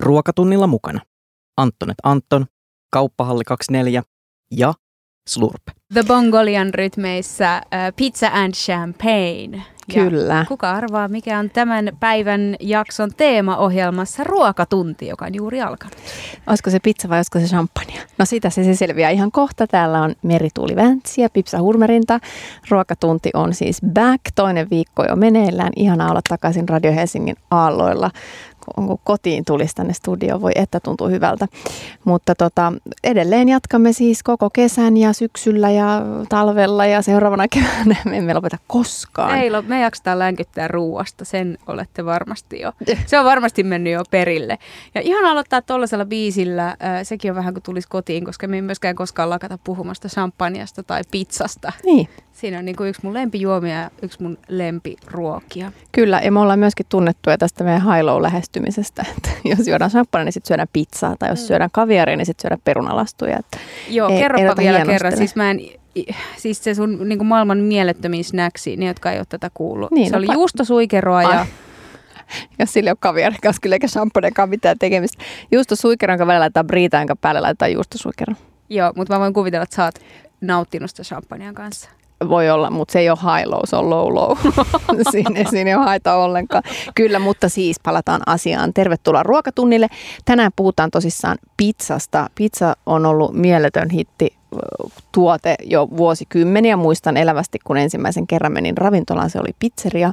Ruokatunnilla mukana Antonet Anton, Kauppahalli 24 ja Slurp. The Bongolian rytmeissä uh, Pizza and Champagne. Kyllä. Ja kuka arvaa, mikä on tämän päivän jakson teemaohjelmassa Ruokatunti, joka on juuri alkanut? Olisiko se pizza vai olisiko se champagne? No sitä se, se selviää ihan kohta. Täällä on Merituuli Väntsiä, Pipsa Hurmerinta. Ruokatunti on siis back. Toinen viikko jo meneillään. Ihanaa olla takaisin Radio Helsingin aalloilla kun kotiin tulisi tänne studioon, voi että tuntuu hyvältä. Mutta tota, edelleen jatkamme siis koko kesän ja syksyllä ja talvella ja seuraavana keväänä me emme lopeta koskaan. Ei, me jaksetaan länkyttää ruuasta, sen olette varmasti jo. Se on varmasti mennyt jo perille. Ja ihan aloittaa tuollaisella biisillä, äh, sekin on vähän kuin tulisi kotiin, koska me ei myöskään koskaan lakata puhumasta champagneasta tai pizzasta. Niin. Siinä on niin kuin yksi mun lempijuomia ja yksi mun lempiruokia. Kyllä, ja me ollaan myöskin tunnettuja tästä meidän high lähestymisestä, että jos juodaan champagne, niin sitten syödään pizzaa, tai jos mm. syödään kaviaria, niin sitten syödään perunalastuja. Että Joo, ei, kerropa ei vielä kerran. Siis mä en, siis se sun niin kuin maailman mielettömiin snacksiin, ne jotka ei ole tätä kuullut. Niin, se no, oli pa- juustosuikeroa ja... Jos sillä ei ole kaviarin kanssa kyllä eikä champagnekaan mitään tekemistä. Juustosuikeron, jonka välillä laitetaan briita, jonka päälle laitetaan juustosuikeron. Joo, mutta mä voin kuvitella, että sä oot nauttinut sitä champagnean kanssa voi olla, mutta se ei ole high low, se on low low. siinä, siinä ei ole haita ollenkaan. Kyllä, mutta siis palataan asiaan. Tervetuloa ruokatunnille. Tänään puhutaan tosissaan pizzasta. Pizza on ollut mieletön hitti tuote jo vuosikymmeniä. Muistan elävästi, kun ensimmäisen kerran menin ravintolaan, se oli pizzeria.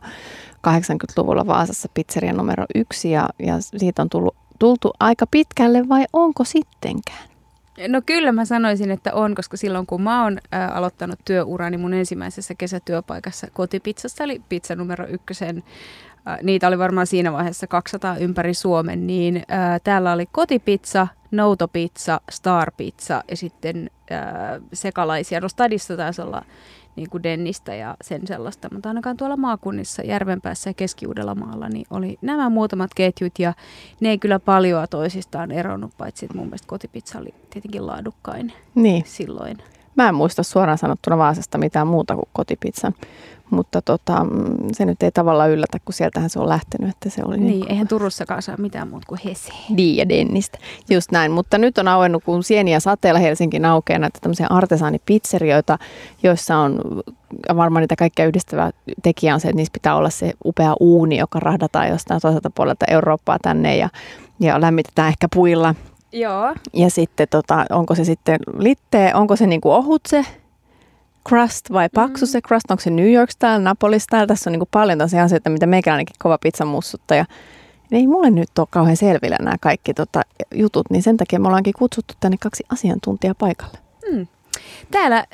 80-luvulla Vaasassa pizzeria numero yksi ja, ja siitä on tullut, tultu aika pitkälle vai onko sittenkään? No kyllä mä sanoisin, että on, koska silloin kun mä oon ä, aloittanut työurani mun ensimmäisessä kesätyöpaikassa kotipizzassa, eli pizza numero ykkösen, niitä oli varmaan siinä vaiheessa 200 ympäri Suomen, niin ä, täällä oli kotipizza, noutopizza, starpizza ja sitten sekalaisia. No stadissa taisi olla niin kuin Dennistä ja sen sellaista, mutta ainakaan tuolla maakunnissa, Järvenpäässä ja Keski-Uudellamaalla, niin oli nämä muutamat ketjut ja ne ei kyllä paljoa toisistaan eronnut, paitsi että mun mielestä kotipizza oli tietenkin laadukkain niin. silloin. Mä en muista suoraan sanottuna Vaasasta mitään muuta kuin kotipizzan. Mutta tota, mm, se nyt ei tavallaan yllätä, kun sieltähän se on lähtenyt. Että se oli niin, niin eihän Turussakaan saa mitään muuta kuin Hese. Niin ja Dennistä. Just näin. Mutta nyt on auennut, kun sieniä sateella Helsinkin aukeaa näitä tämmöisiä artesaanipizzerioita, joissa on varmaan niitä kaikkia yhdistävää tekijä on se, että niissä pitää olla se upea uuni, joka rahdataan jostain toiselta puolelta Eurooppaa tänne ja, ja lämmitetään ehkä puilla. Joo. Ja sitten tota, onko se sitten litteä, onko se niinku ohut se crust vai paksu mm. se crust? Onko se New York style, Napoli style? Tässä on niin kuin paljon tosiaan asioita, mitä meikäläinenkin kova pizzan mussuttaja. Ei mulle nyt ole kauhean selvillä nämä kaikki tota, jutut, niin sen takia me ollaankin kutsuttu tänne kaksi asiantuntijaa paikalle. Mm. Täällä äh,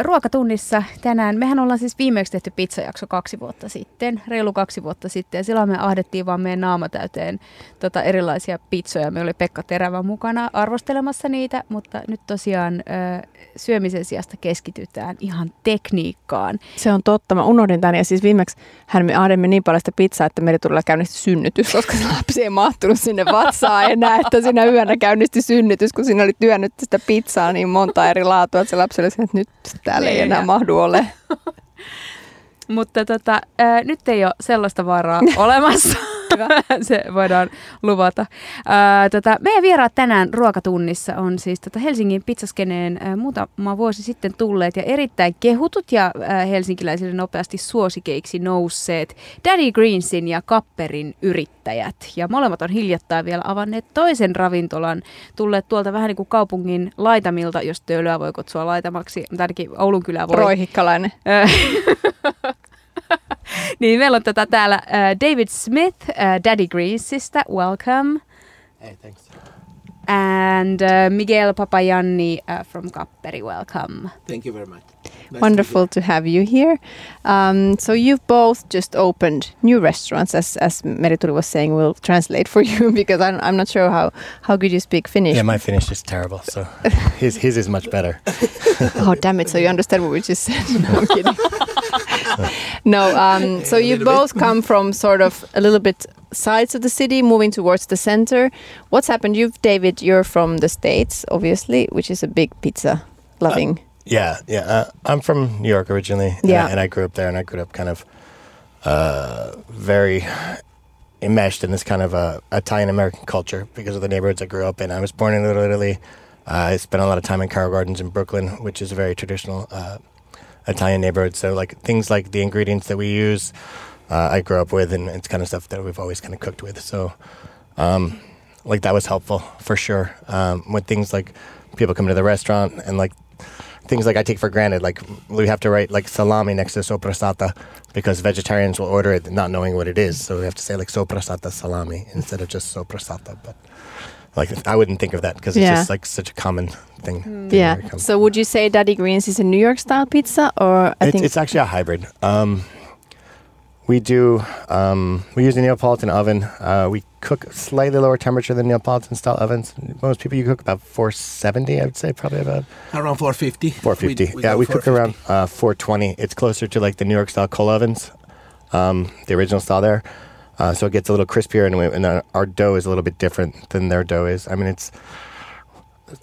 ruokatunnissa tänään, mehän ollaan siis viimeksi tehty pizzajakso kaksi vuotta sitten, reilu kaksi vuotta sitten. Ja silloin me ahdettiin vaan meidän naama täyteen tota, erilaisia pizzoja. Me oli Pekka Terävä mukana arvostelemassa niitä, mutta nyt tosiaan äh, syömisen sijasta keskitytään ihan tekniikkaan. Se on totta, mä unohdin tämän. Ja siis viimeksi hän me ahdimme niin paljon sitä pizzaa, että Meriturilla käynnisti synnytys, koska se lapsi ei mahtunut sinne vatsaan enää, että siinä yönä käynnisti synnytys, kun siinä oli työnnyt sitä pizzaa niin monta eri laatua, se lapsi oli että nyt täällä ei enää mahdu ole. Mutta tota, ää, nyt ei ole sellaista varaa olemassa. Se voidaan luvata. Ää, tota, meidän vieraat tänään ruokatunnissa on siis tota Helsingin pizzaskeneen ää, muutama vuosi sitten tulleet ja erittäin kehutut ja ää, helsinkiläisille nopeasti suosikeiksi nousseet Daddy Greensin ja Kapperin yrittäjät. Ja molemmat on hiljattain vielä avanneet toisen ravintolan, tulleet tuolta vähän niin kuin kaupungin laitamilta, jos Töölöä voi kutsua laitamaksi, mutta ainakin Oulun kylä voi. Roihikkalainen. niin meillä on tätä täällä uh, David Smith uh, Daddy Greasista. Welcome. Hey, thanks. And uh, Miguel Papayanni uh, from Kapperi. Welcome. Thank you very much. Nice Wonderful to, to, have you here. Um, so you've both just opened new restaurants, as as Merituuli was saying. We'll translate for you because I'm, I'm not sure how how good you speak Finnish. Yeah, my Finnish is terrible, so his his is much better. oh damn it! So you understand what we just said? No, I'm kidding. no, um, so you both bit. come from sort of a little bit sides of the city, moving towards the center. What's happened? You've David, you're from the states, obviously, which is a big pizza loving. Uh, yeah, yeah. Uh, I'm from New York originally. Yeah, and I, and I, grew up there, and I grew up kind of uh, very enmeshed in this kind of uh, Italian American culture because of the neighborhoods I grew up in. I was born in Little Italy. Uh, I spent a lot of time in Carroll Gardens in Brooklyn, which is a very traditional uh, Italian neighborhood. So like things like the ingredients that we use, uh, I grew up with, and it's kind of stuff that we've always kind of cooked with. So um, like that was helpful for sure. Um, with things like people come to the restaurant and like things like I take for granted, like we have to write like salami next to soppressata because vegetarians will order it not knowing what it is. So we have to say like soppressata salami instead of just soppressata. But like I wouldn't think of that because it's Yeah. just like such a common thing. thing Yeah. where it comes- So would you say Daddy Greens is a New York style pizza, or I it's, think it's actually a hybrid. Um, we do um, we use a Neapolitan oven. Uh, we cook slightly lower temperature than Neapolitan style ovens. Most people you cook about 470, I would say, probably about Around 450. 450. We- yeah, we cook around uh, 420. It's closer to like the New York style coal ovens, um, the original style there. Uh, so it gets a little crispier, and, we, and our, our dough is a little bit different than their dough is. I mean, it's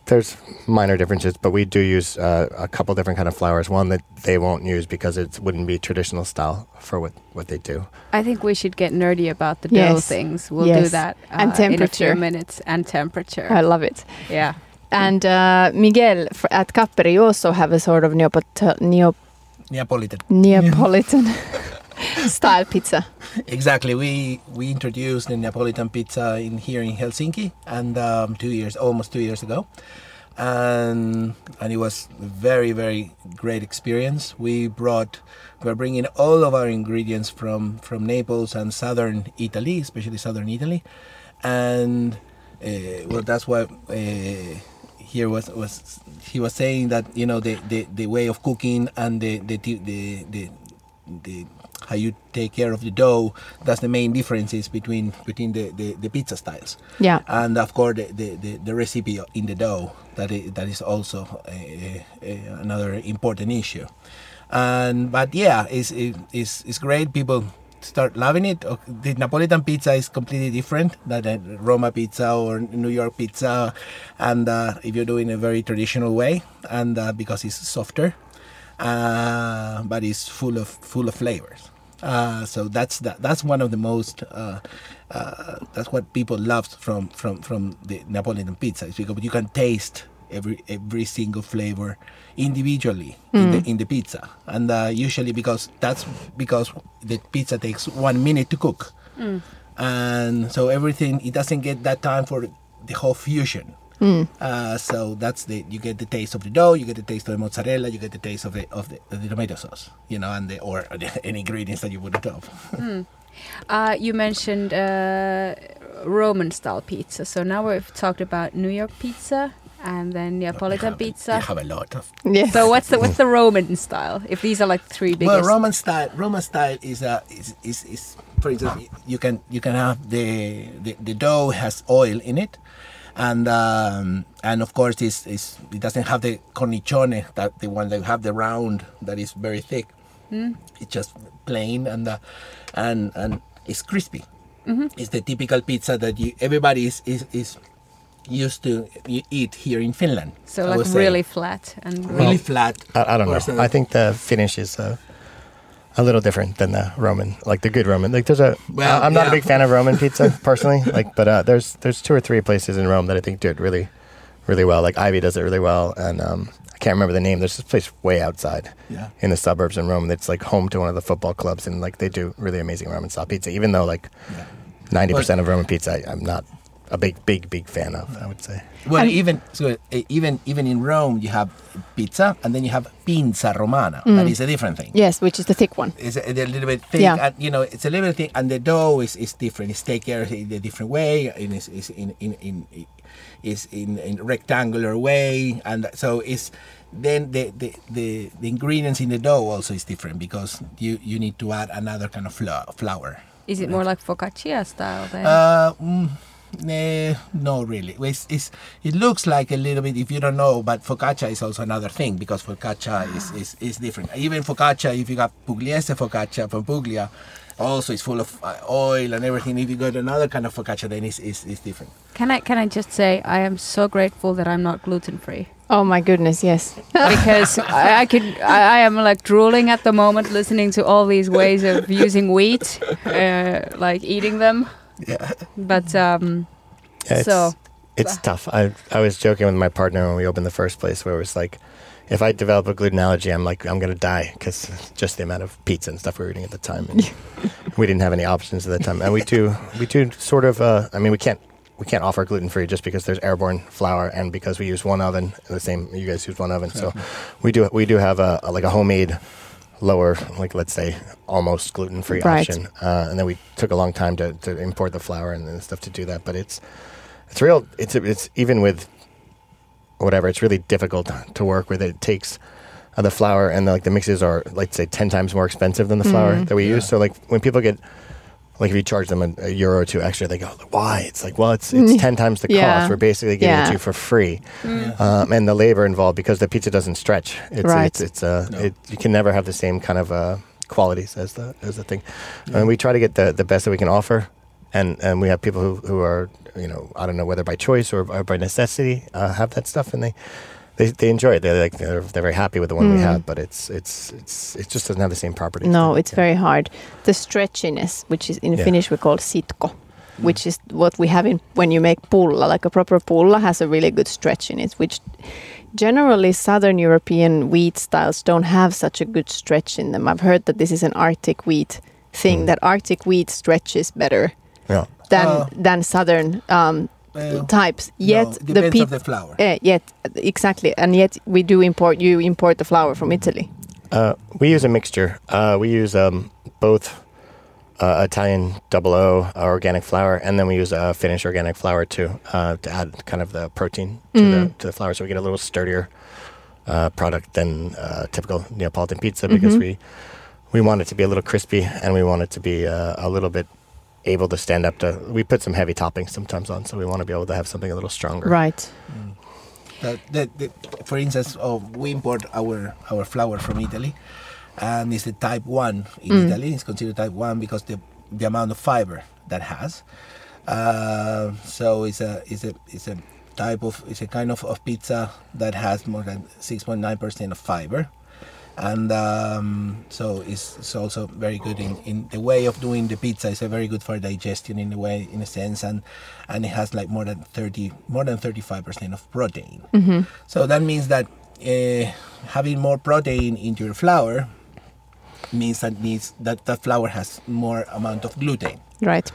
there's minor differences, but we do use uh, a couple different kind of flours. One that they won't use because it wouldn't be traditional style for what, what they do. I think we should get nerdy about the dough Yes. things. We'll do that uh, And in a few temperature. minutes. And temperature. I love it. yeah. And uh, Miguel f- at Capperi, you also have a sort of Neopot- Neo- Neapolitan. Neapolitan style pizza. Exactly. We we introduced the Neapolitan pizza in here in Helsinki, and um, two years, almost two years ago, and and it was a very very great experience. We brought we're bringing all of our ingredients from from Naples and southern Italy, especially southern Italy, and uh, well, that's why. Uh, here was was he was saying that you know the, the, the way of cooking and the, the the the the how you take care of the dough. That's the main differences between between the, the, the pizza styles. Yeah. and of course the, the, the, the recipe in the dough that is, that is also a, a, another important issue. And but yeah it's, it, it's, it's great people start loving it. Uh, the napolitan pizza is completely different than a roma pizza or new york pizza. And uh, if you're doing a very traditional way and uh, because it's softer uh, but it's full of full of flavors. Uh, so that's that, that's one of the most uh, uh, that's what people love from from from the Napoleon pizza is because you can taste every every single flavor individually in the in the pizza, and uh, usually because that's because the pizza takes one minute to cook, and so everything it doesn't get that time for the whole fusion. Uh, so that's the you get the taste of the dough, you get the taste of the mozzarella, you get the taste of the of the, of the tomato sauce, you know, and the or the, any ingredients that you put on top. Uh, you mentioned uh, Roman style pizza. So now we've talked about New York pizza and then Neapolitan You pizza. have a lot of. Yes. So what's the what's the Roman style? If these are like three biggest. Well, Roman style, Roman style is uh, is, is is for example, you can you can have the the, the dough has oil in it, and um, and of course it's, it's it doesn't have the cornicione that the one that you have the round that is very thick. It's just plain and uh, and and it's crispy. It's the typical pizza that you everybody is is, is used to eat here in Finland. so I like would say. really flat and really really flat. I, I don't know. I think the finish is uh, a little different than the Roman, like the good Roman. Like there's a, Well, I'm not yeah. a big fan of Roman pizza personally. Like, but uh, there's there's two or three places in Rome that I think do it really, really well. Like Ivo does it really well, and um, I can't remember the name. There's this place way outside Yeah. in the suburbs in Rome that's like home to one of the football clubs, and like they do really amazing Roman style pizza. Even though like Yeah. ninety percent of Roman pizza, I, I'm not a big, big, big fan of. I would say. Well, And- even so, uh, even even in Rome, you have pizza, and then you have pinsa romana. That is a different thing. yes, which is the thick one. It's a, a little bit thick, Yeah. and you know, it's a little bit thick, and the dough is, is different. It's taken in a different way, and is is in in in is in, in rectangular way, and so it's then the, the, the, the ingredients in the dough also is different because you, you need to add another kind of flour. Is it more like focaccia style then? Uh, mm, eh, no, really. It's, it's, it looks like a little bit, if you don't know, but focaccia is also another thing because focaccia is, is, is different. Even focaccia, if you got pugliese focaccia from Puglia, also it's full of uh, oil and everything. If you got another kind of focaccia, then it's, it's, it's different. can I can I just say I am so grateful that I'm not gluten free Oh my goodness, yes. because I, I could I, I am like drooling at the moment listening to all these ways of using wheat, uh, like eating them. Yeah. But um, Yeah, it's, So- it's tough. I I was joking with my partner when we opened the first place, where it was like, if I develop a gluten allergy, I'm like I'm gonna die because just the amount of pizza and stuff we were eating at the time, and we didn't have any options at that time. And we do we do sort of. Uh, I mean, we can't we can't offer gluten free just because there's airborne flour and because we use one oven. The same you guys use one oven, so we do we do have a, a like a homemade lower like let's say almost gluten free Right. option uh, and then we took a long time to, to import the flour and, and stuff to do that but it's it's real it's it's even with whatever it's really difficult to work with it takes uh, the flour and the, like the mixes are like say 10 times more expensive than the flour that we Yeah. use so like when people get like if you charge them a, a euro or two extra they go why it's like well it's it's 10 times the Yeah. cost we're basically giving it to you for free Yeah. um, and the labor involved because the pizza doesn't stretch. It's Right. it's, it's uh, No. it, you can never have the same kind of uh, qualities as the as the thing. And we try to get the, the best that we can offer, and and we have people who, who are you know I don't know whether by choice or, or by necessity uh, have that stuff, and they. They, they enjoy it. They're like they're, they're very happy with the one we have, but it's it's it's it just doesn't have the same properties. Mm. No, that- it's yeah. very hard. The stretchiness, which is in Yeah. Finnish we call sitko, which is what we have in when you make pulla, like a proper pulla has a really good stretch in it, which generally southern European wheat styles don't have such a good stretch in them. I've heard that this is an Arctic wheat thing, Mm. that Arctic wheat stretches better Yeah. than Uh, than southern um, Well, types. Yet no, the depends pit, of the flour. eh, yet exactly, and yet we do import. You import the flour from Italy. Uh, we use a mixture. Uh, we use um, both uh, Italian double O uh, organic flour, and then we use uh, Finnish organic flour too uh, to add kind of the protein to the to the flour, so we get a little sturdier uh, product than uh, typical Neapolitan pizza because we we want it to be a little crispy and we want it to be uh, a little bit able to stand up to. We put some heavy toppings sometimes on, so we want to be able to have something a little stronger. Right. Mm. Uh, that, that, that, for instance, oh, we import our our flour from Italy, and it's the type one in mm. Italy. It's considered type one because the the amount of fiber that has. Uh, so it's a it's a it's a type of it's a kind of, of pizza that has more than six point nine percent of fiber. And um, so it's, it's also very good in, in the way of doing the pizza. It's a very good for digestion in a way, in a sense, and and it has like more than thirty, more than thirty five percent of protein. So that means that uh, having more protein into your flour means that needs that that flour has more amount of gluten. Right.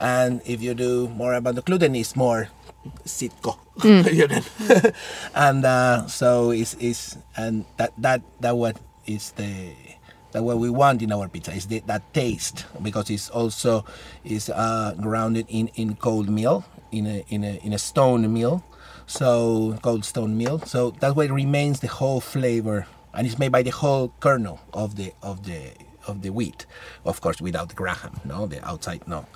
And if you do more about of gluten, it's more sitko. Mm. And uh, so it's, it's and that that that what is the that what we want in our pizza is the, that taste because it's also is uh, grounded in, in cold meal in a in a in a stone mill, so cold stone mill. So that way it remains the whole flavor and it's made by the whole kernel of the of the of the wheat, of course, without the graham, no, the outside, no,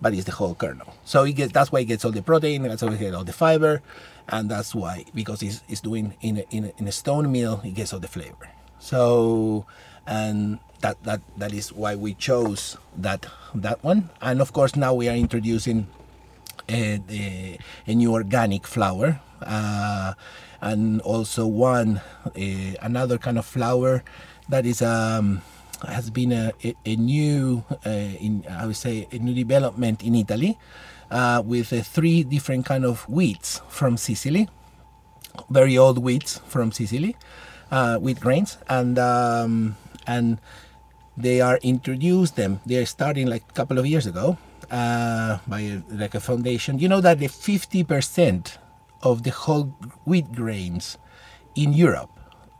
but it's the whole kernel. So it gets that's why it gets all the protein, that's why it gets all the fiber, and that's why because it's, it's doing in a, in a, in a stone mill, it gets all the flavor. So, and that that that is why we chose that that one, and of course now we are introducing a, a, a new organic flour uh, and also one uh, another kind of flour that is um, has been a, a, a new uh, in I would say a new development in Italy uh, with uh, three different kind of wheats from Sicily. Very old wheats from Sicily uh, wheat grains. And um, and they are introduced them. They are starting like a couple of years ago uh, by like a foundation. You know that the 50% of the whole wheat grains in Europe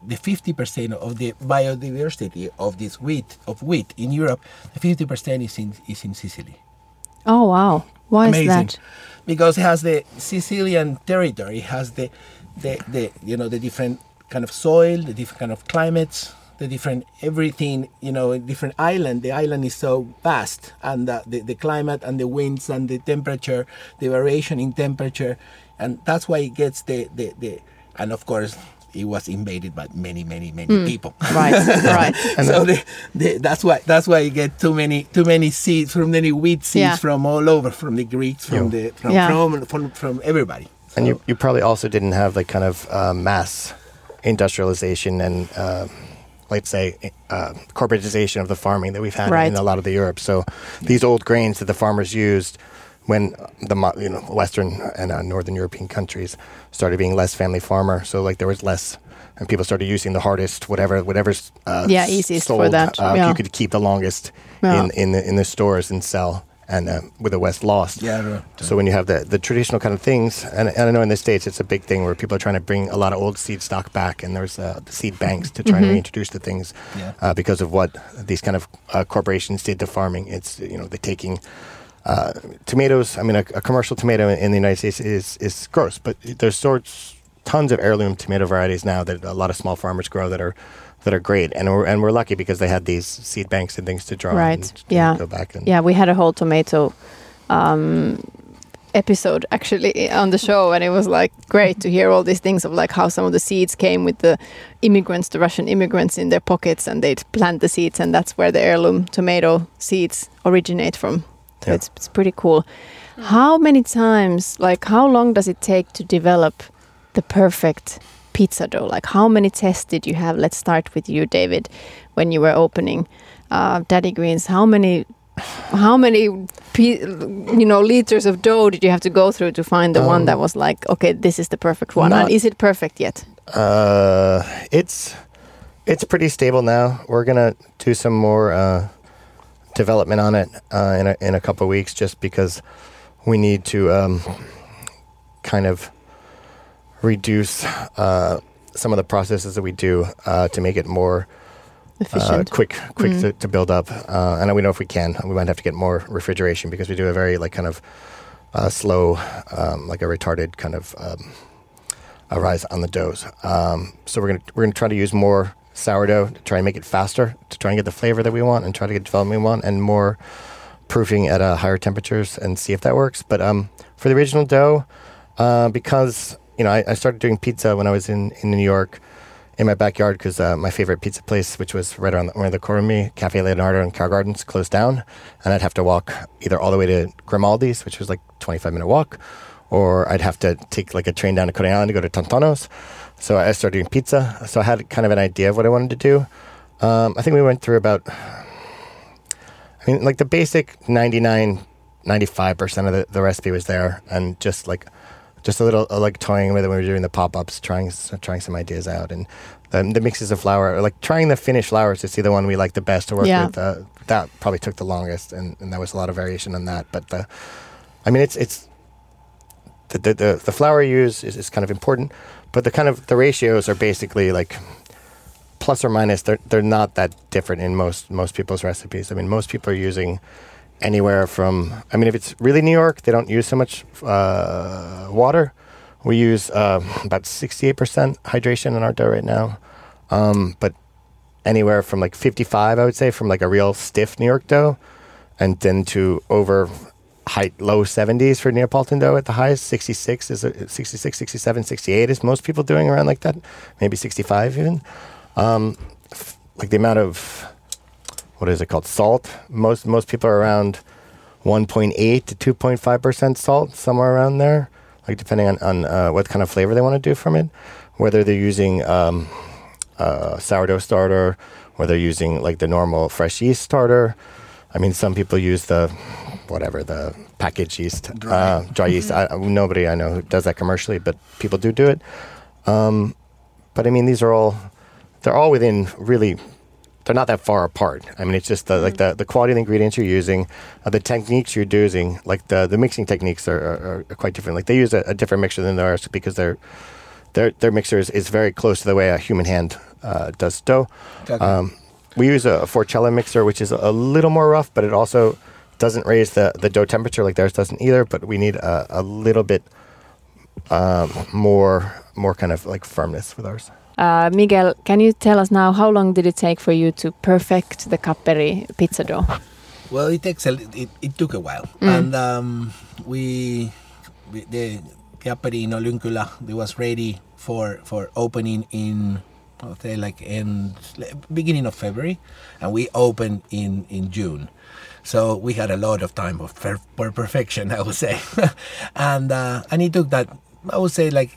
the 50% of the biodiversity of this wheat of wheat in Europe the 50% is in is in Sicily Oh wow. Why is that? because it has the Sicilian territory, it has the, the, the you know the different kind of soil, the different kind of climates, the different everything you know, different island. The island is so vast, and uh, the the climate and the winds and the temperature, the variation in temperature, and that's why it gets the the, the and of course. It was invaded by many, many, many people. Right, right. so the, the, that's why that's why you get too many too many seeds from many wheat seeds Yeah. from all over, from the Greeks, from Yeah. the from, Yeah. from from from everybody. And you, you probably also didn't have like kind of uh, mass industrialization and uh, let's say uh, corporatization of the farming that we've had Right. in a lot of the Europe. So these old grains that the farmers used when the you know Western and uh, Northern European countries started being less family farmer, so like there was less, and people started using the hardest, whatever, whatever's uh, Yeah, s- easiest for that, Uh, yeah. You could keep the longest Yeah. in in the in the stores and sell, and uh, with the West lost. Yeah, right. So when you have the, the traditional kind of things, and, and I know in the States it's a big thing where people are trying to bring a lot of old seed stock back, and there's uh, the seed banks to try and reintroduce the things Yeah. uh, because of what these kind of uh, corporations did to farming. It's you know they're taking uh, tomatoes. I mean, a, a commercial tomato in the United States is is gross, but there's sorts tons of heirloom tomato varieties now that a lot of small farmers grow that are that are great, and we're and we're lucky because they had these seed banks and things to draw Right. and Yeah. go back and Yeah, we had a whole tomato um, episode actually on the show, and it was like great to hear all these things of like how some of the seeds came with the immigrants, the Russian immigrants, in their pockets, and they'd plant the seeds, and that's where the heirloom tomato seeds originate from. Yeah. it's it's pretty cool. How many times, like, how long does it take to develop the perfect pizza dough? Like, how many tests did you have? Let's start with you, David, when you were opening uh, Daddy Greens. How many, how many, you know, liters of dough did you have to go through to find the one Um, that was like, okay, this is the perfect one? and is it perfect yet? Uh, it's it's pretty stable now. We're gonna do some more uh, development on it uh, in a, in a couple of weeks, just because we need to um, kind of reduce uh, some of the processes that we do uh, to make it more uh, Efficient. quick quick Mm. to, to build up. Uh, and we know if we can, we might have to get more refrigeration because we do a very like kind of uh, slow, um, like a retarded kind of um, a rise on the doughs. Um, so we're gonna we're gonna try to use more sourdough to try and make it faster to try and get the flavor that we want and try to get the development we want and more proofing at uh, higher temperatures and see if that works. But um, for the original dough, uh, because you know I, I started doing pizza when I was in in New York in my backyard because uh, my favorite pizza place, which was right around the, the corner of me, Cafe Leonardo in Carroll Gardens, closed down, and I'd have to walk either all the way to Grimaldi's, which was like 25 minute walk, or I'd have to take like a train down to Coney Island to go to Totonno's. So I started doing pizza. So I had kind of an idea of what I wanted to do. Um, I think we went through about, I mean, like the basic 99, 95% of the, the recipe was there, and just like just a little uh, like toying with it when we were doing the pop-ups trying trying some ideas out and the, the mixes of flour like trying the finished flours to see the one we like the best to work Yeah. with uh, that probably took the longest and, and there was a lot of variation on that but the i mean it's it's the the, the, the flour you use is, is kind of important but the kind of the ratios are basically like plus or minus they're, they're not that different in most most people's recipes. I mean most people are using anywhere from i mean if it's really new york they don't use so much uh, water. We use uh, about 68% hydration in our dough right now. Um, but anywhere from like 55 i would say from like a real stiff new york dough and then to over high low 70s for neapolitan dough at the highest. 66 is a, 66 67 68 is most people doing around like that. Maybe 65 even. Um, f- like the amount of what is it called? Salt. Most most people are around 1.8 to 2.5 percent salt somewhere around there. Like depending on, on uh, what kind of flavor they want to do from it. Whether they're using um, uh, sourdough starter or they're using like the normal fresh yeast starter. I mean some people use the whatever the packaged yeast Dry. uh, dry yeast I, nobody i know who does that commercially but people do do it um, but i mean these are all they're all within really they're not that far apart. I mean, it's just the, like the, the quality of the ingredients you're using, uh, the techniques you're using, like the, the mixing techniques are, are, are quite different. Like they use a, a different mixer than ours because their their their mixer is, is very close to the way a human hand uh, does dough. Okay. Um, we use a Forcella mixer, which is a little more rough, but it also doesn't raise the, the dough temperature like theirs doesn't either. But we need a, a little bit um, more more kind of like firmness with ours. Uh, Miguel, can you tell us now how long did it take for you to perfect the Capperi pizza dough? Well, it takes a, it, it took a while, Mm. and um, we, we the Capperi in Oulunkylä it was ready for for opening in I'll say like in beginning of February, and we opened in in June. So we had a lot of time for perfection, I would say, and uh, and it took that I would say like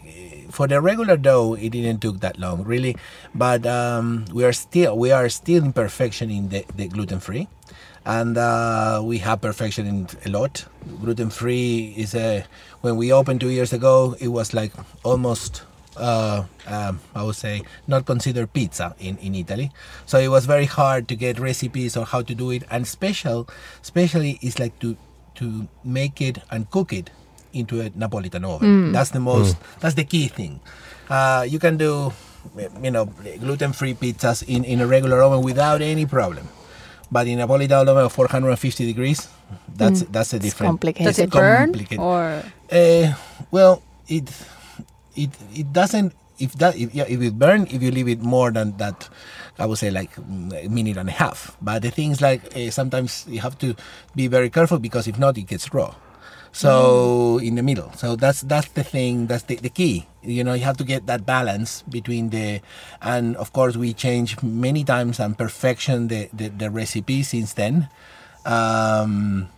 for the regular dough, it didn't took that long, really. But um, we are still we are still in perfection in the, the gluten free, and uh, we have perfection in a lot. Gluten free is a when we opened two years ago, it was like almost uh, um, I would say not considered pizza in, in Italy. So it was very hard to get recipes or how to do it. And special, especially is like to to make it and cook it into a Napolitan oven. That's the most. That's the key thing. Uh, you can do, you know, gluten-free pizzas in, in a regular oven without any problem. But in a Napolitan oven of 450 degrees, that's that's a It's different. complicated. Does it it's burn or Uh, well, it it it doesn't. If that if, yeah, if it burn, if you leave it more than that, I would say like mm, a minute and a half. But the things like uh, sometimes you have to be very careful because if not, it gets raw. So in the middle. So that's that's the thing. That's the, the key. You know, you have to get that balance between the, and of course we change many times and perfection the the, the recipe since then. Um,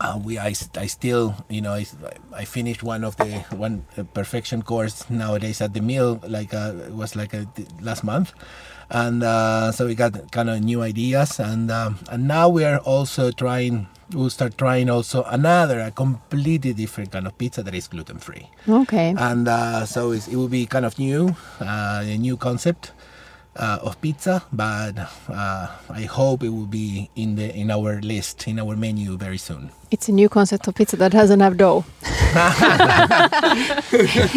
uh, we I, I still you know I, I finished one of the one uh, perfection course nowadays at the mill like uh, it was like a, last month. And uh, so we got kind of new ideas. And um, and now we are also trying we'll start trying also another a completely different kind of pizza that is gluten free Okay. and uh, so it's, it will be kind of new uh, a new concept uh, of pizza but uh, I hope it will be in the in our list in our menu very soon It's a new concept of pizza that doesn't have dough.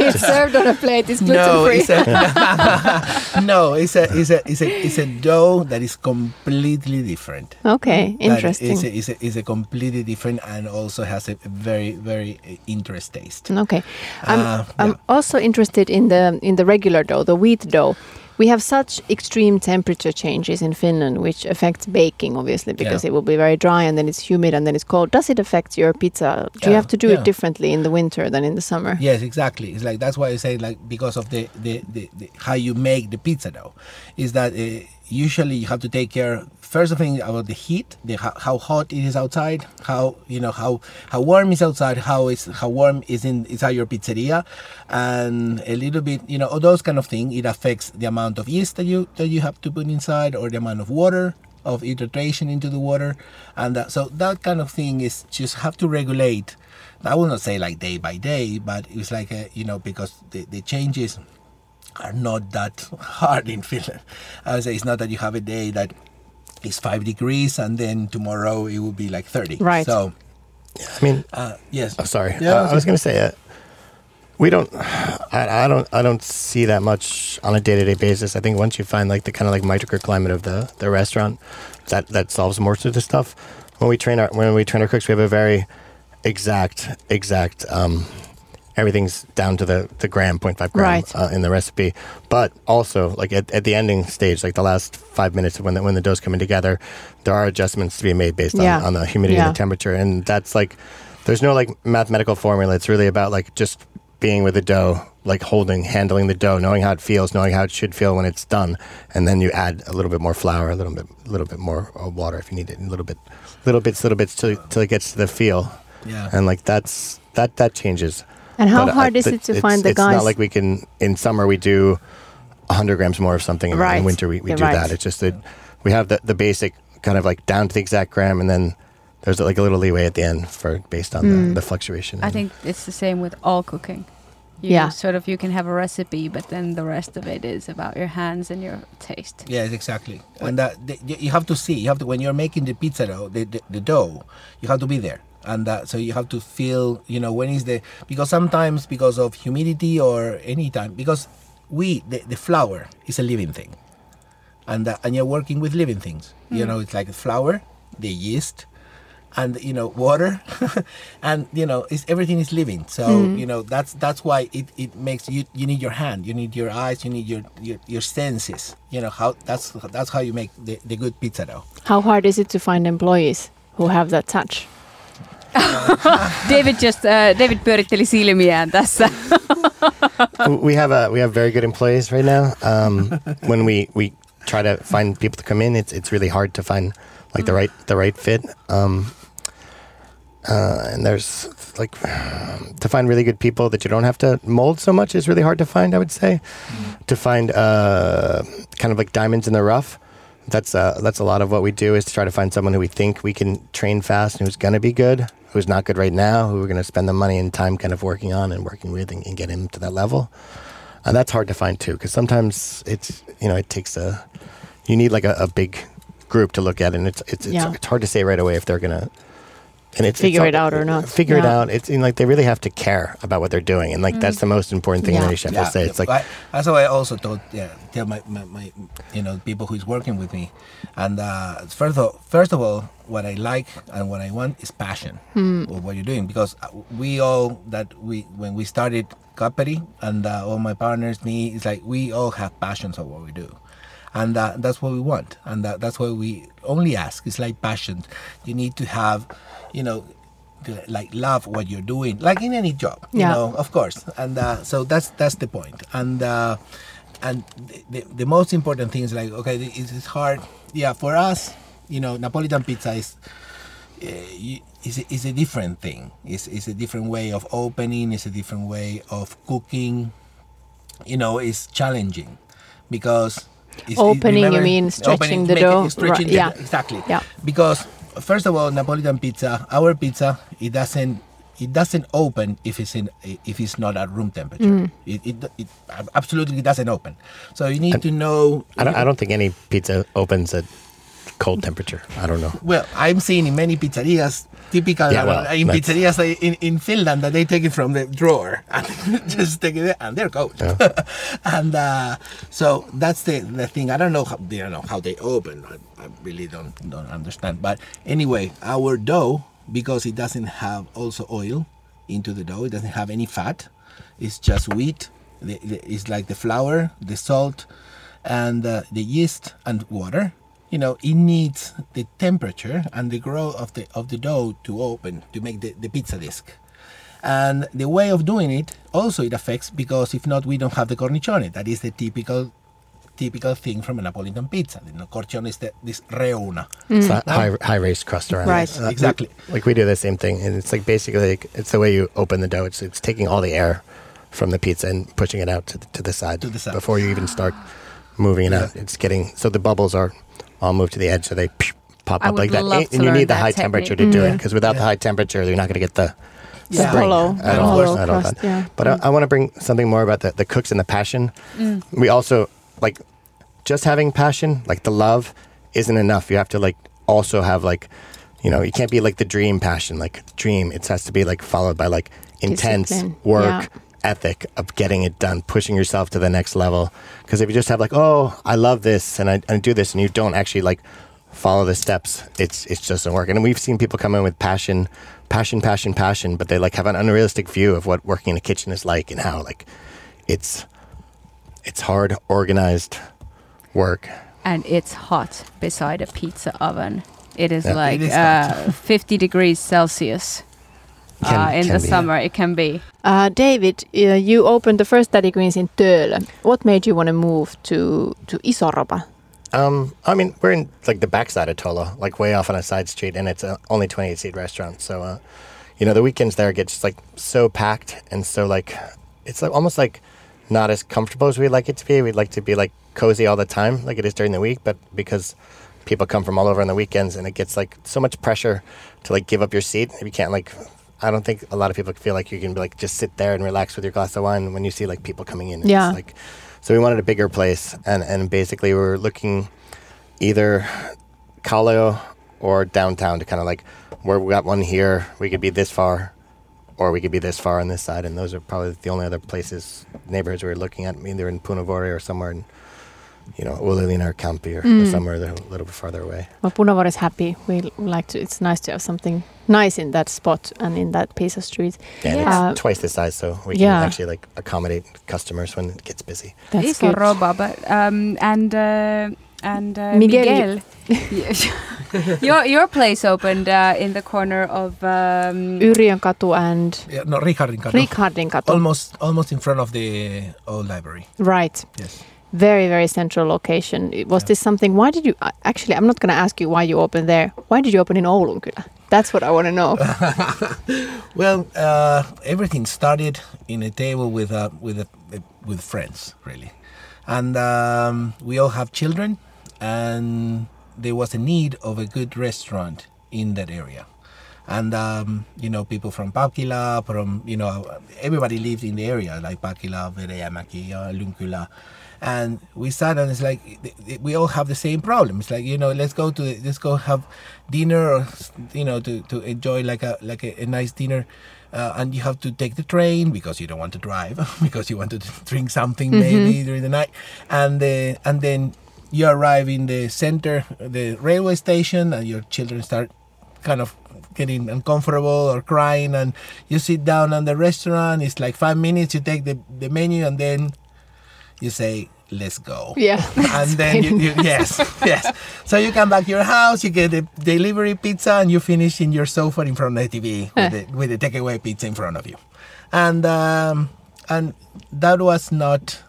it's served on a plate. It's gluten no, free. it's a, no, it's a, it's a, it's a, it's a dough that is completely different. okay, interesting. It's a, it's, a, is a completely different and also has a very, very uh, interest taste. Okay, I'm, Uh, I'm yeah. also interested in the in the regular dough, the wheat dough. We have such extreme temperature changes in Finland, which affects baking, obviously, because Yeah. it will be very dry and then it's humid and then it's cold. Does it affect your pizza? Do you have to do yeah. it differently in the winter than in the summer? Yes, exactly. It's like that's why I say like because of the, the, the, the how you make the pizza dough, is that uh, usually you have to take care first thing about the heat, the how, hot it is outside, how you know how how warm is outside, how is how warm is in inside your pizzeria, and a little bit you know all those kind of thing. It affects the amount of yeast that you that you have to put inside or the amount of water of hydration into the water, and that, so that kind of thing is just have to regulate. I will not say like day by day, but it's like a, you know because the, the changes are not that hard in Finland. I would say it's not that you have a day that is five degrees and then tomorrow it will be like thirty. Right. So I mean, uh, yes. Oh, sorry. Yeah, Uh, I was going to say, it. we don't. I, I don't. I don't see that much on a day to day basis. I think once you find like the kind of like microclimate of the the restaurant, that that solves most of the stuff. When we train our when we train our cooks, we have a very exact exact. Um, everything's down to the the gram, 0.5 gram Right. uh, in the recipe. But also, like at, at the ending stage, like the last five minutes of when the, when the dough's coming together, there are adjustments to be made based Yeah. on, on the humidity Yeah. and the temperature, and that's like there's no like mathematical formula. It's really about like just being with the dough, like holding, handling the dough, knowing how it feels, knowing how it should feel when it's done, and then you add a little bit more flour, a little bit, a little bit more uh, water if you need it, a little bit, little bits, little bits till till it gets to the feel, Yeah. and like that's that that changes. And how But, hard is it to find the it's guys? not like we can in summer we do 100 grams more of something and Right. in winter we, we You're do right. that it's just that we have the, the basic kind of like down to the exact gram and then there's like a little leeway at the end for based on Mm. the, the fluctuation I think it's the same with all cooking. You Yeah. Sort of you can have a recipe, but then the rest of it is about your hands and your taste. Yes, exactly. And that the, you have to see. You have to when you're making the pizza dough, the, the, the dough, you have to be there, and that so you have to feel. You know when is the because sometimes because of humidity or any time because we the, the flour is a living thing, and that, and you're working with living things. You mm. know it's like the flour, the yeast, and you know water, and you know it's, everything is living. So mm. you know that's that's why it, it makes you you need your hand, you need your eyes, you need your your, your senses. You know how that's that's how you make the, the good pizza dough. How hard is it to find employees who have that touch? David just, uh, David pyöritteli silmiään tässä. we have a we have very good employees right now um, when we we try to find people to come in it's it's really hard to find like the right the right fit um, uh, and there's like to find really good people that you don't have to mold so much is really hard to find. I would say to find uh, kind of like diamonds in the rough. That's uh, that's a lot of what we do is to try to find someone who we think we can train fast and who's going to be good, who's not good right now, who we're going to spend the money and time kind of working on and working with and, and get him to that level. And that's hard to find too, because sometimes it's you know it takes a you need like a, a big group to look at, and it's it's it's, Yeah. it's hard to say right away if they're gonna and it's Figure it's it out or not. Figure Yeah. it out. It's you know, like they really have to care about what they're doing, and like that's the most important thing Yeah. that any chef will say. It's like I, that's why I also told yeah, tell my, my, my you know people who's working with me, and uh, first of first of all, what I like and what I want is passion of what you're doing because uh, we all that we when we started Capperi and uh, all my partners, me, it's like we all have passions of what we do. And uh, that's what we want, and uh, that's what we only ask. It's like passion. You need to have, you know, like love what you're doing, like in any job. You Yeah. know, of course. And uh, so that's that's the point. And uh, and the, the, the most important thing is like okay, it's, it's hard. Yeah, for us, you know, Napolitan pizza is uh, is a, is a different thing. It's, it's a different way of opening. It's a different way of cooking. You know, it's challenging because it's, Opening, you remember- mean stretching the dough, stretching right, the yeah. exactly. Yeah. Because first of all, Napolitan pizza, our pizza, it doesn't it doesn't open if it's in if it's not at room temperature. Mm. It, it, it absolutely doesn't open. So you need to know. I don't, I don't think any pizza opens at cold temperature. I don't know. Well, I'm seeing in many pizzerias, typical Yeah, well, uh, in pizzerias in, in Finland that they take it from the drawer and just take it and they're cold. and uh, so that's the, the thing. I don't know how they don't know how they open. I, I really don't don't understand. But anyway, our dough because it doesn't have also oil into the dough. It doesn't have any fat. It's just wheat. It's like the flour, the salt, and uh, the yeast and water you know it needs the temperature and the growth of the of the dough to open to make the, the pizza disc and the way of doing it also it affects because if not we don't have the cornicione that is the typical typical thing from a napolitan pizza the cornicione is the, this reuna It's a high high raised crust around. Right. it. Uh, Exactly. Like we do the same thing, and it's like basically like, it's the way you open the dough. It's it's taking all the air from the pizza and pushing it out to the, to the side To the side. before you even start moving it out. It's getting so the bubbles are all move to the edge, so they pop I up like that. And, and you need the that high temperature to do it because without the high temperature, you're not going to get the The Yeah. spring hollow, at all. hollow at all crust, yeah. But I, I want to bring something more about the, the cooks and the passion. We also like just having passion, like the love, isn't enough. You have to like also have like, you know, you can't be like the dream passion, like dream. It has to be like followed by like intense Discipline, work. Yeah. Ethic of getting it done, pushing yourself to the next level. Because if you just have like, oh, I love this and I, I do this, and you don't actually like follow the steps, it's it just doesn't work. And we've seen people come in with passion, passion, passion, passion, but they like have an unrealistic view of what working in a kitchen is like and how like it's it's hard, organized work. and it's hot beside a pizza oven. It is Yeah. like It is uh, 50 degrees Celsius. Can- uh, in can the be. summer, it can be. Uh, David, uh, you opened the first Daddy Greens in Töölö. What made you want to move to to Iso Roba? Um, I mean, we're in like the backside of Tola, like way off on a side street, and it's a only 28 seat restaurant. So, uh, you know, the weekends there get just like so packed and so like it's like almost like not as comfortable as we'd like it to be. We'd like to be like cozy all the time, like it is during the week, but because people come from all over on the weekends, and it gets like so much pressure to like give up your seat. If you can't like, I don't think a lot of people feel like you can be like just sit there and relax with your glass of wine when you see like people coming in. Yeah. like so we wanted a bigger place, and and basically we were looking either Kallio or downtown to kind of like where we got one here, we could be this far, or we could be this far on this side, and those are probably the only other places, neighborhoods we were looking at, either in Punavuori or somewhere in, you know, Ullanlinna or Kamppi or, or somewhere a little bit farther away. Well, Punavuori is happy. We like to. It's nice to have something nice in that spot and in that piece of street. And Yeah. it's twice the size, so we can Yeah. actually like accommodate customers when it gets busy. That's Iso good. Roba, but um, and uh, and uh, Miguel. Miguel. your your place opened uh, in the corner of um, Yrjön katu and Yeah, no Rikhardin Katu. Katu. almost almost in front of the old library Right. yes very very central location. Was Yeah. this something? Why did you actually? I'm not going to ask you why you opened there. Why did you open in Oulunkylä? That's what I want to know. Well, uh, everything started in a table with uh, with a, with friends, really, and um, we all have children, and there was a need of a good restaurant in that area, and um, you know people from Pakila, from you know everybody lived in the area like Pakila, Veräjämäki, uh. And we sat and it's like we all have the same problem. It's like you know, let's go to the, let's go have dinner or you know to, to enjoy like a like a, a nice dinner. Uh, and you have to take the train because you don't want to drive because you want to drink something maybe during the night. And uh, and then you arrive in the center the railway station and your children start kind of getting uncomfortable or crying. And you sit down on the restaurant it's like five minutes you take the, the menu and then you say let's go. Yeah, and then you, you, yes yes. So you come back to your house you get a delivery pizza and you finish in your sofa in front of the tv with the, with the takeaway pizza in front of you. And um, and that was not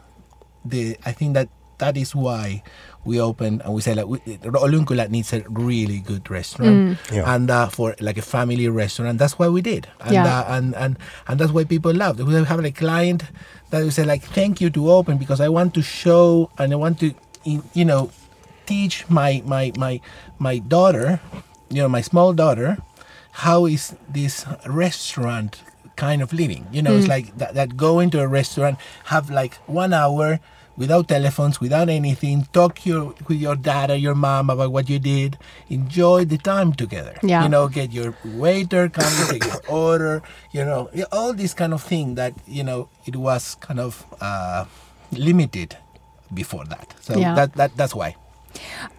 the i think that that is why we opened and we said like we, Oulunkylä needs a really good restaurant Yeah. and uh, for like a family restaurant that's why we did and Yeah. uh, and and and that's why people loved it. We have a client that we say like thank you to open because I want to show and I want to you know teach my my my my daughter you know my small daughter how is this restaurant kind of living you know it's like that, that go into a restaurant have like one hour without telephones without anything talk your with your dad or your mom about what you did enjoy the time together Yeah. you know get your waiter come take your order you know all this kind of thing that you know it was kind of uh, limited before that so Yeah. that, that that's why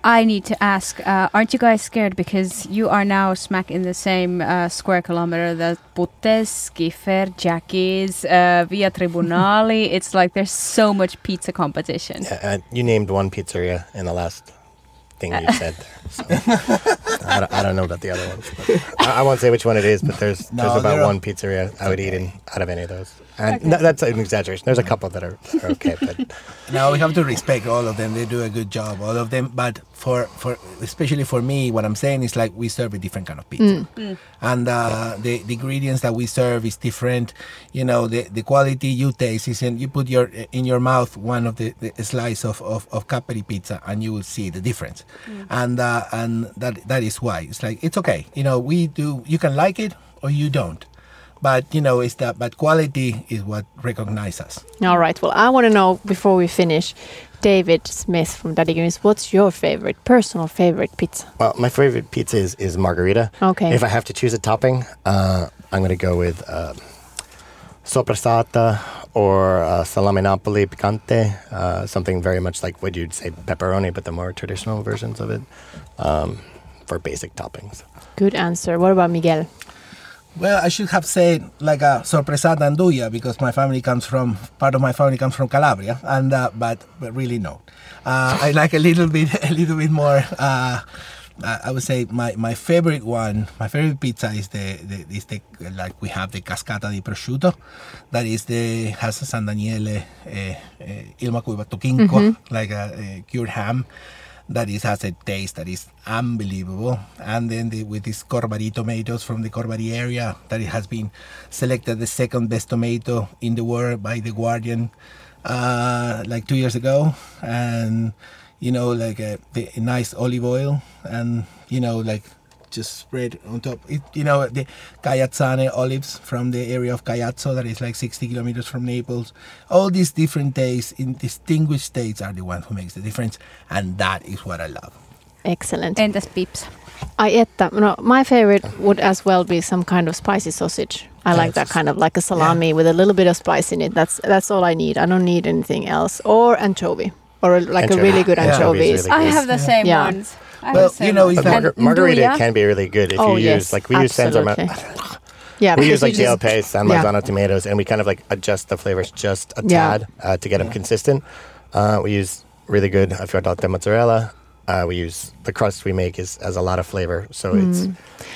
I need to ask, uh, aren't you guys scared because you are now smack in the same uh, square kilometer that Puttes, Skiffer, Jackie's, uh, Via Tribunali? it's like there's so much pizza competition. Yeah, uh, you named one pizzeria in the last thing you said there. So I, don't, I don't know about the other ones. But I, I won't say which one it is, but there's No, there's about one pizzeria I would eat in out of any of those. And no, that's an exaggeration. There's a couple that are, are okay, but now we have to respect all of them. They do a good job all of them. But for for especially for me what i'm saying is like we serve a different kind of pizza. And uh, the, the ingredients that we serve is different. You know the, the quality you taste is in you put your in your mouth one of the, the slice of, of, of Capperi pizza and you will see the difference. And uh, and that that is why. It's like it's okay. You know we do you can like it or you don't but you know it's that but quality is what recognizes us All right. Well, I want to know before we finish, David Smith from Daddy Greens, what's your favorite, personal favorite pizza? well, my favorite pizza is, is margarita. Okay. If I have to choose a topping, uh, I'm going to go with uh, soppressata or uh, salami napoli picante, uh, something very much like what you'd say pepperoni, but the more traditional versions of it um, for basic toppings. Good answer. What about Miguel? Well, I should have said like a soppressata anduja because my family comes from part of my family comes from Calabria, and uh, but but really no, uh, I like a little bit a little bit more. Uh, I I would say my, my favorite one, my favorite pizza is the, the is the like we have the cascata di prosciutto, that is the has a San Daniele eh, eh, ilma kuivattu kinkko, like a, a cured ham that is has a taste that is unbelievable. And then the, with these Corbari tomatoes from the Corbari area, that it has been selected the second best tomato in the world by the Guardian, uh, like two years ago. And you know, like a, a nice olive oil, and you know, like just spread on top. It, you know, the Caiazzane olives from the area of Caiazzo, that is like 60 kilometers from Naples. All these different tastes in distinguished states are the ones who makes the difference, and that is what I love. Excellent. And Entäs Pips? Ai että, no, my favorite would as well be some kind of spicy sausage. I like that kind of like a salami with a little bit of spice in it. That's that's all I need. I don't need anything else. Or anchovy. Or like a really good Yeah. anchovies. Really I good. have the same Yeah. ones. I have Well, you know, ones. And margar- margarita nduja? can be really good if Oh, you yes, use like we use San Marzano. Yeah, We use like you just- GLP, San yeah. Tomatoes, and we kind of like adjust the flavors just a Yeah. tad uh, to get them consistent. Uh, we use really good affiordato mozzarella. Uh, we use the crust we make is has a lot of flavor, so it's.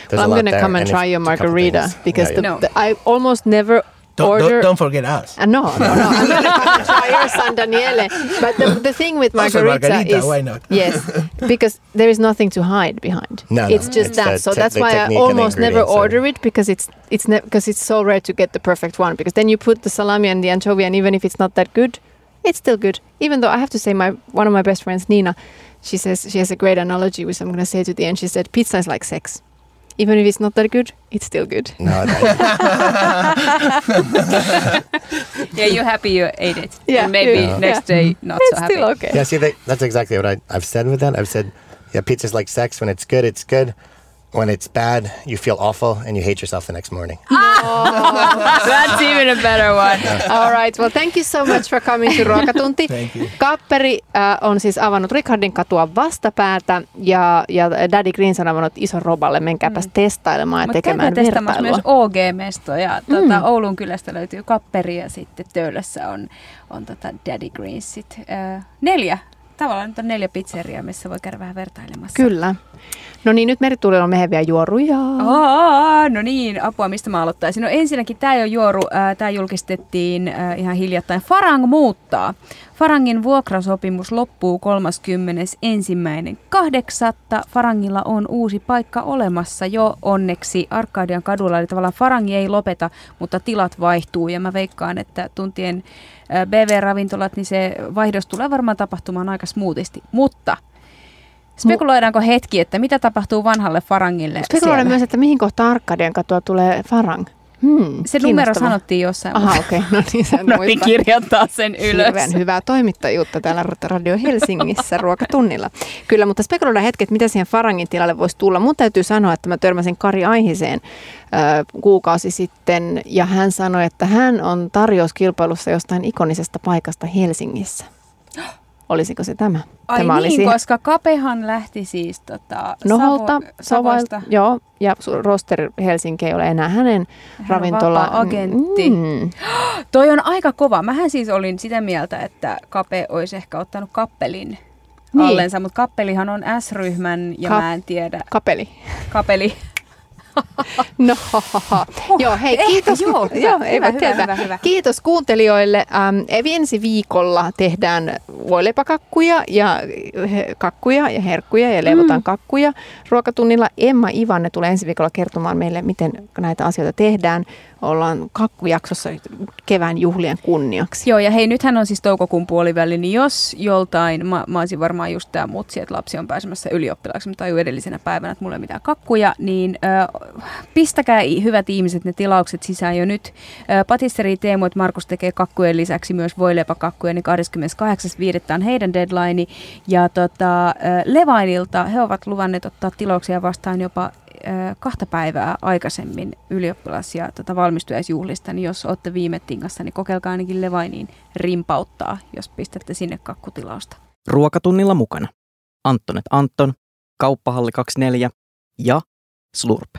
There's Well, a I'm gonna come and if- try your it's a couple margarita because Yeah, the, yeah. the- I almost never Don't, order. don't, don't forget us. Uh, no, no, no. I'm going to try your San Daniele. But the, the thing with margarita, margarita, is why not? yes, because there is nothing to hide behind. No, no, it's just it's that. so that's why I technique and the almost never order it because it's it's because it's so rare to get the perfect one. Because then you put the salami and the anchovy, and even if it's not that good, it's still good. Even though I have to say, my one of my best friends, Nina, she says she has a great analogy, which I'm going to say to the end. She said, "Pizza is like sex." Even if it's not that good, it's still good. No, Yeah, you're happy you ate it. Yeah, And maybe yeah. next Yeah. day not it's so happy. still okay. yeah, see, they, that's exactly what I, I've said with that. I've said, yeah, pizza's like sex. When it's good, it's good. When it's bad, you feel awful and you hate yourself the next morning. That's even a better one. All right. Well, thank you so much for coming to Ruokatunti. Thank you. Kapperi äh, on siis avannut Ricardin katua vastapäätä ja, ja Daddy Greens on avannut ison roballe. Menkääpäs testailemaan ja Mutta tekemään vertailua. myös OG-mestoja. Tuota, Oulun kylästä löytyy kapperi ja sitten Töölössä on, on tota Daddy Greensit. Äh, neljä. Tavallaan nyt on neljä pizzeriaa, missä voi käydä vähän vertailemassa. Kyllä. No niin, nyt Merituulella on meheviä juoruja. Aa, no niin, apua, mistä mä aloittaisin? No ensinnäkin tämä ole juoru, tämä julkistettiin ää, ihan hiljattain. Farang muuttaa. Farangin vuokrasopimus loppuu 31.8. Farangilla on uusi paikka olemassa jo onneksi Arkadian kadulla. Eli tavallaan Farangi ei lopeta, mutta tilat vaihtuu. Ja mä veikkaan, että tuntien BV-ravintolat, niin se vaihdos tulee varmaan tapahtumaan aika smoothisti. Mutta spekuloidaanko hetki, että mitä tapahtuu vanhalle Farangille Spekuloidaan siellä? myös, että mihin kohtaan Arkadian katua tulee Farang. Hmm, Se numero sanottiin jossain. Aha, okei. Okay. No niin, sen muistaa. kirjoittaa sen ylös. Hirveän hyvää toimittajuutta täällä Radio Helsingissä ruokatunnilla. Kyllä, mutta spekuloidaan hetki, että mitä siihen Farangin tilalle voisi tulla. Mun täytyy sanoa, että mä törmäsin Kari Aihiseen kuukausi sitten ja hän sanoi, että hän on tarjouskilpailussa jostain ikonisesta paikasta Helsingissä. Olisiko se tämä? Ai tämä niin, siihen- koska Kapehan lähti siis tota, Noholta, Savo- Savoilta, joo, ja Roster Helsinki ei ole enää hänen Hän ravintola. vapaa-agentti. Mm. Toi on aika kova. Mähän siis olin sitä mieltä, että Kape olisi ehkä ottanut kappelin Niin. allensa, mutta kappelihan on S-ryhmän ja Kap- mä en tiedä. Kapeli. Kapeli. No, joo, hei, Ehkä kiitos. joo, hyvä, joo, hyvä, hyvä, hyvä, hyvä. Kiitos kuuntelijoille. Ähm, ensi viikolla tehdään voileipäkakkuja ja he- kakkuja ja herkkuja ja leivotaan mm. kakkuja. Ruokatunnilla Emma Ivanne tulee ensi viikolla kertomaan meille, miten näitä asioita tehdään. Ollaan kakkujaksossa kevään juhlien kunniaksi. Joo, ja hei, nythän on siis toukokuun puoliväli, niin jos joltain, mä, mä olisin varmaan just tämä mutsi, että lapsi on pääsemässä ylioppilaaksi, mutta tajuu edellisenä päivänä, että mulla ei mitään kakkuja, niin ö, pistäkää hyvät ihmiset ne tilaukset sisään jo nyt. Patisseri Teemu, että Markus tekee kakkujen lisäksi myös voileipäkakkuja, niin 28.5. on heidän deadline. Ja tota, ö, Levainilta he ovat luvanneet ottaa tilauksia vastaan jopa kahta päivää aikaisemmin ylioppilas- ja tota valmistujaisjuhlista, niin jos olette viime tingassa, niin kokeilkaa ainakin Levainiin rimpauttaa, jos pistätte sinne kakkutilausta. Ruokatunnilla mukana Anttonet Anton, Kauppahalli 24 ja Slurp.